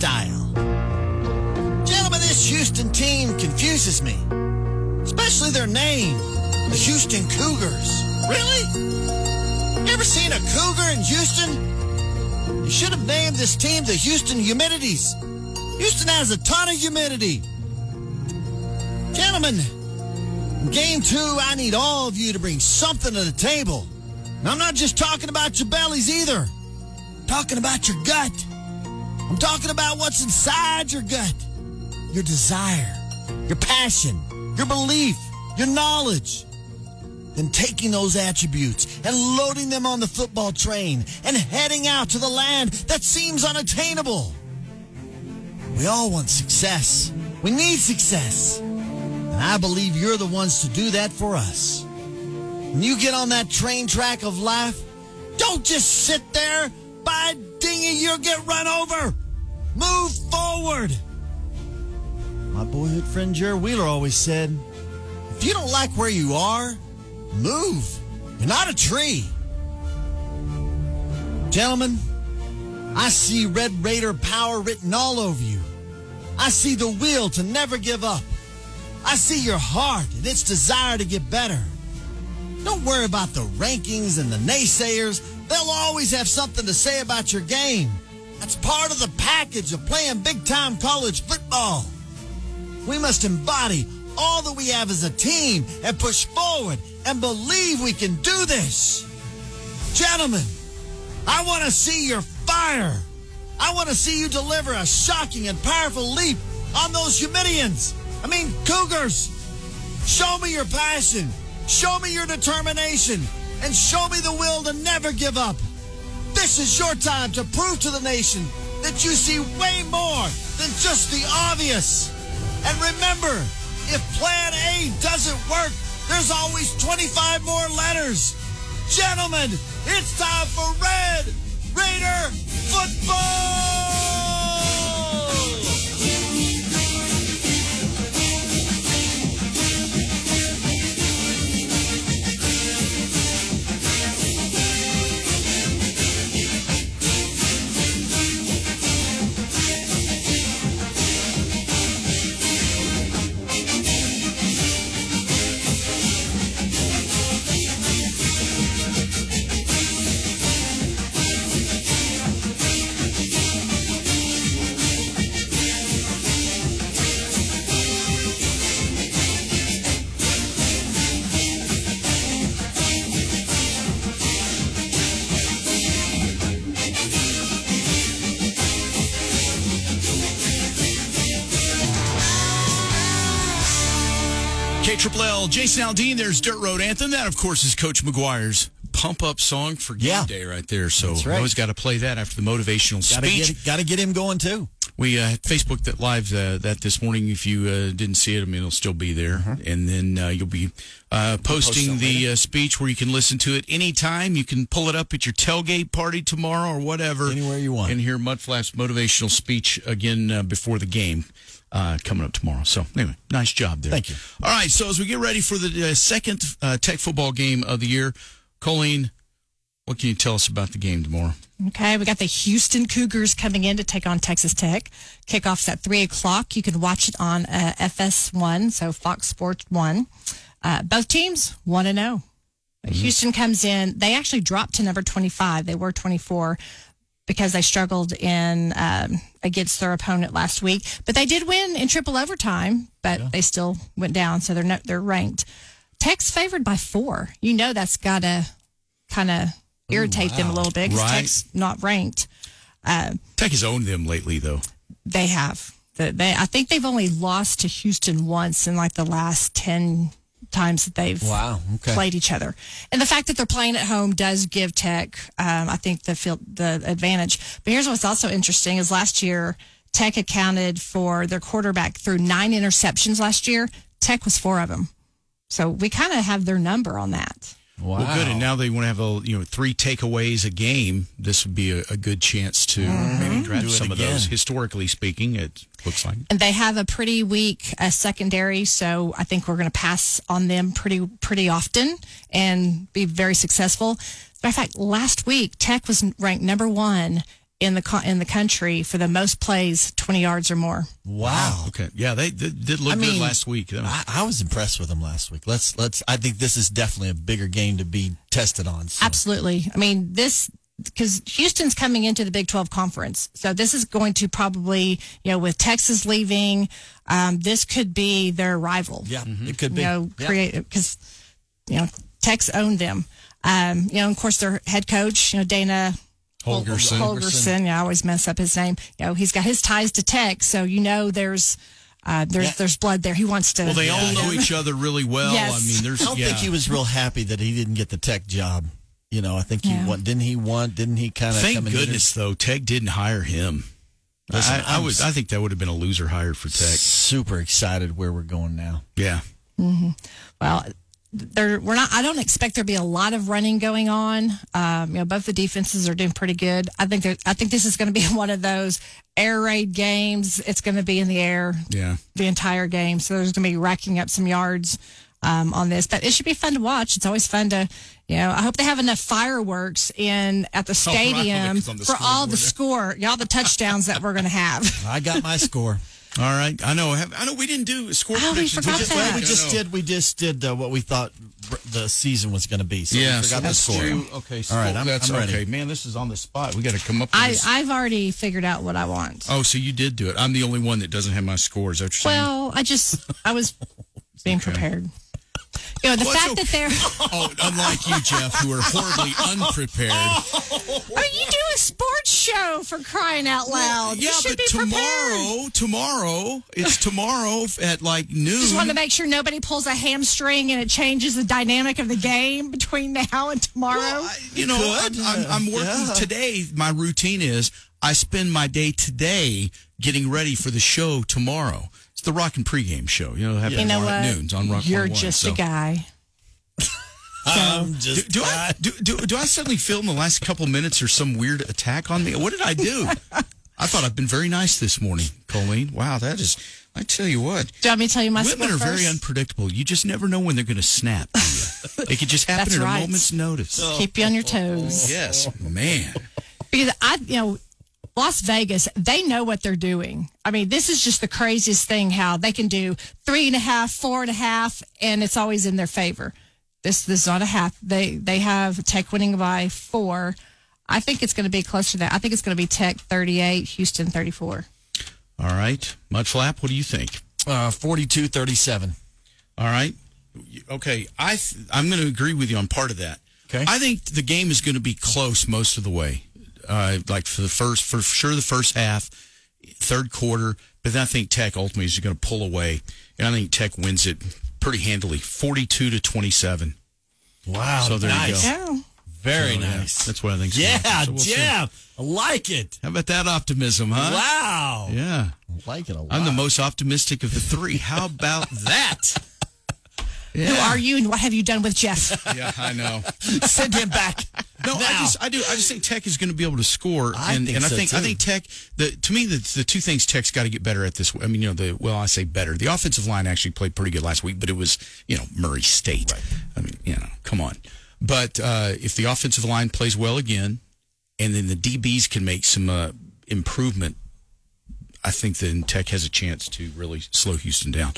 Style. Gentlemen, this Houston team confuses me. Especially their name, the Houston Cougars. Really? Ever seen a cougar in Houston? You should have named this team the Houston Humidities. Houston has a ton of humidity. Gentlemen, game two, I need all of you to bring something to the table. And I'm not just talking about your bellies either. I'm talking about your gut. I'm talking about what's inside your gut. Your desire, your passion, your belief, your knowledge. Then taking those attributes and loading them on the football train and heading out to the land that seems unattainable. We all want success. We need success. And I believe you're the ones to do that for us. When you get on that train track of life, don't just sit there by dingy, you'll get run over. Move forward. My boyhood friend Jerry Wheeler always said, if you don't like where you are, move. You're not a tree. Gentlemen, I see Red Raider power written all over you. I see the will to never give up. I see your heart and its desire to get better. Don't worry about the rankings and the naysayers. They'll always have something to say about your game. That's part of the package of playing big time college football. We must embody all that we have as a team and push forward and believe we can do this. Gentlemen, I want to see your fire. I want to see you deliver a shocking and powerful leap on those Humidians. I mean, Cougars. Show me your passion. Show me your determination. And show me the will to never give up. This is your time to prove to the nation that you see way more than just the obvious. And remember, if plan A doesn't work, there's always 25 more letters. Gentlemen, it's time for Red Raider football! K Triple L, Jason Aldean. There's Dirt Road Anthem. That, of course, is Coach McGuire's pump up song for game Yeah. day right there. So right. always got to play that after the motivational Gotta speech. get, gotta get him going too. We uh, Facebook that live uh, that this morning. If you uh, didn't see it, I mean, it'll still be there, Mm-hmm. and then uh, you'll be uh, posting the uh, speech where you can listen to it anytime. You can pull it up at your tailgate party tomorrow or whatever, Anywhere you want. and hear Mudflap's motivational speech again uh, before the game. Uh, coming up tomorrow. So anyway, nice job there. Thank you. All right, so as we get ready for the uh, second uh, Tech football game of the year, Colleen, what can you tell us about the game tomorrow? Okay, we got the Houston Cougars coming in to take on Texas Tech. Kickoff's at 3 o'clock. You can watch it on uh, FS1, so Fox Sports 1. Uh, both teams 1 to 0. Houston comes in, they actually dropped to number 25. They were 24 because they struggled in um, against their opponent last week. But they did win in triple overtime, but they still went down, so they're not, they're ranked. Tech's favored by four. You know that's got to kind of irritate them a little bit because Right. Tech's not ranked. Uh, Tech has owned them lately, though. they have. They, I think they've only lost to Houston once in like the last 10, times that they've Wow, okay. played each other. And the fact that they're playing at home does give Tech, um, I think, the field the advantage. But here's what's also interesting: is last year Tech accounted for their quarterback through nine interceptions last year. Tech was four of them, so we kind of have their number on that. Wow. Well, good. And now they want to have a you know three takeaways a game. This would be a, a good chance to maybe grab Do it some of those. Historically speaking, it looks like. and they have a pretty weak uh, secondary, so I think we're going to pass on them pretty pretty often and be very successful. Matter of fact, last week Tech was ranked number one in the co- in the country for the most plays twenty yards or more. Wow. Okay. Yeah, they, they did look I mean, good last week. I, I was impressed with them last week. Let's let's. I think this is definitely a bigger game to be tested on. So. Absolutely. I mean, this because Houston's coming into the Big 12 conference. So this is going to probably, you know, with Texas leaving, um, this could be their rival. Yeah, it could be. You know, create because, you know, Tex owned them. Um, you know, of course, their head coach, you know, Dana Holgorsen. Holgorsen. Yeah, I always mess up his name. You know, he's got his ties to Tech, so you know there's uh, there's Yeah. there's blood there. He wants to. well, they all know each other really well. Yes. I mean, there's. I don't yeah. think he was real happy that he didn't get the tech job. You know, I think he Yeah. won. Didn't he want? Didn't he kind of? Thank goodness, though, Tech didn't hire him. Listen, I, I was. I think that would have been a loser hire for Tech. super excited where we're going now. Yeah. Well, there we're not. I don't expect there to be a lot of running going on. Um, you know, both the defenses are doing pretty good. I think there, I think this is going to be one of those air raid games. It's going to be in the air Yeah. the entire game, so there's going to be racking up some yards um, on this. But it should be fun to watch. It's always fun to, you know. I hope they have enough fireworks in at the Oh, right, the- stadium for all the scoreboard score, all the touchdowns that we're going to have. I got my score. All right. I know. Have, I know. We didn't do score Oh, we predictions. forgot just- that. Well, we just did. We just did uh, what we thought r- the season was going to be. So Yeah, we so forgot the that's score. true. Okay, so All right, I'm- that's I'm ready. okay. Man, this is on the spot. We got to come up with I this. I've already figured out what I want. oh, so you did do it. I'm the only one that doesn't have my scores. Is that what saying? Well, I just I was being prepared. You know, the Well, fact so- that they're Oh, unlike you, Jeff, who are horribly unprepared. I mean, you do a sports show for crying out loud. yeah, you should but be prepared. tomorrow, tomorrow, it's tomorrow at like noon. Just want to make sure nobody pulls a hamstring and it changes the dynamic of the game between now and tomorrow. Well, I- you know, I'm. I'm, I'm working Yeah. today. My routine is I spend my day today getting ready for the show tomorrow. It's the Rock and Pregame show. You know, it happens you know what? at noons on Rock You're 101, just so. a guy. I'm Do, just. do I do, do, do I suddenly feel in the last couple minutes there's some weird attack on me? What did I do? I thought I've been very nice this morning, Colleen. Wow, that is. I tell you what, Do you want me to tell you my women score are very unpredictable. You just never know when they're going to snap. To you. it could just happen That's at right. a moment's notice. Keep you on your toes. Oh, yes, man. because I, you know, Las Vegas, they know what they're doing. I mean, this is just the craziest thing how they can do three and a half, four and a half, and it's always in their favor. This, this is not a half. They, they have Tech winning by four. I think it's going to be closer to that. I think it's going to be Tech 38, Houston 34. All right, Mudflap. What do you think? Uh, 42-37. All right. Okay, I th- I'm going to agree with you on part of that. Okay. I think the game is going to be close most of the way. Uh, like for the first, for sure, the first half, third quarter. But then I think Tech ultimately is going to pull away, and I think Tech wins it pretty handily, 42 to 27. Wow. So there you go. Yeah. Very So, yeah, nice. that's what I think. yeah, So we'll see. I like it. How about that optimism, huh? Wow. Yeah. I like it a lot. I'm the most optimistic of the three. How about that? Who are you and what have you done with Jeff? Yeah, I know. Send him back. No, I just I do I just think Tech is going to be able to score, I and think and I so, think I think Tech the to me the the two things Tech's got to get better at this. I mean, you know the well I say better. The offensive line actually played pretty good last week, but it was you know Murray State. I mean, you know, come on. But uh, if the offensive line plays well again, and then the DBs can make some uh, improvement, I think then Tech has a chance to really slow Houston down.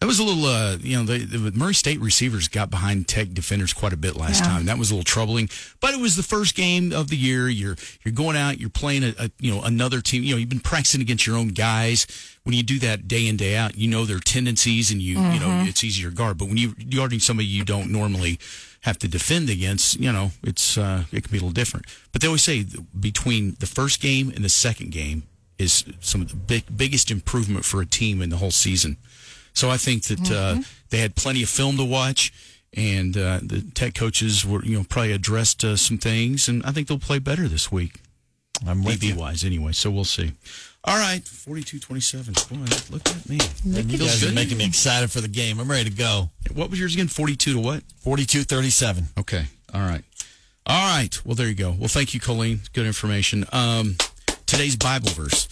That was a little, uh, you know, the, the Murray State receivers got behind Tech defenders quite a bit last Yeah. time. That was a little troubling, but it was the first game of the year. You're you're going out, you're playing a, a you know another team. You know, you've been practicing against your own guys. When you do that day in day out, you know their tendencies, and you you know it's easier to guard. But when you you're guarding somebody you don't normally have to defend against, you know, it's uh, it can be a little different. But they always say between the first game and the second game is some of the big biggest improvement for a team in the whole season. So I think that uh, they had plenty of film to watch, and uh, the Tech coaches were, you know, probably addressed uh, some things, and I think they'll play better this week. I'm with DB you. wise, anyway. So we'll see. All right, 42-27. Boy, look at me. And you Feels guys are making me excited for the game. I'm ready to go. What was yours again? 42 to what? 42-37. Okay. All right. All right. Well, there you go. Well, thank you, Colleen. Good information. Um, today's Bible verse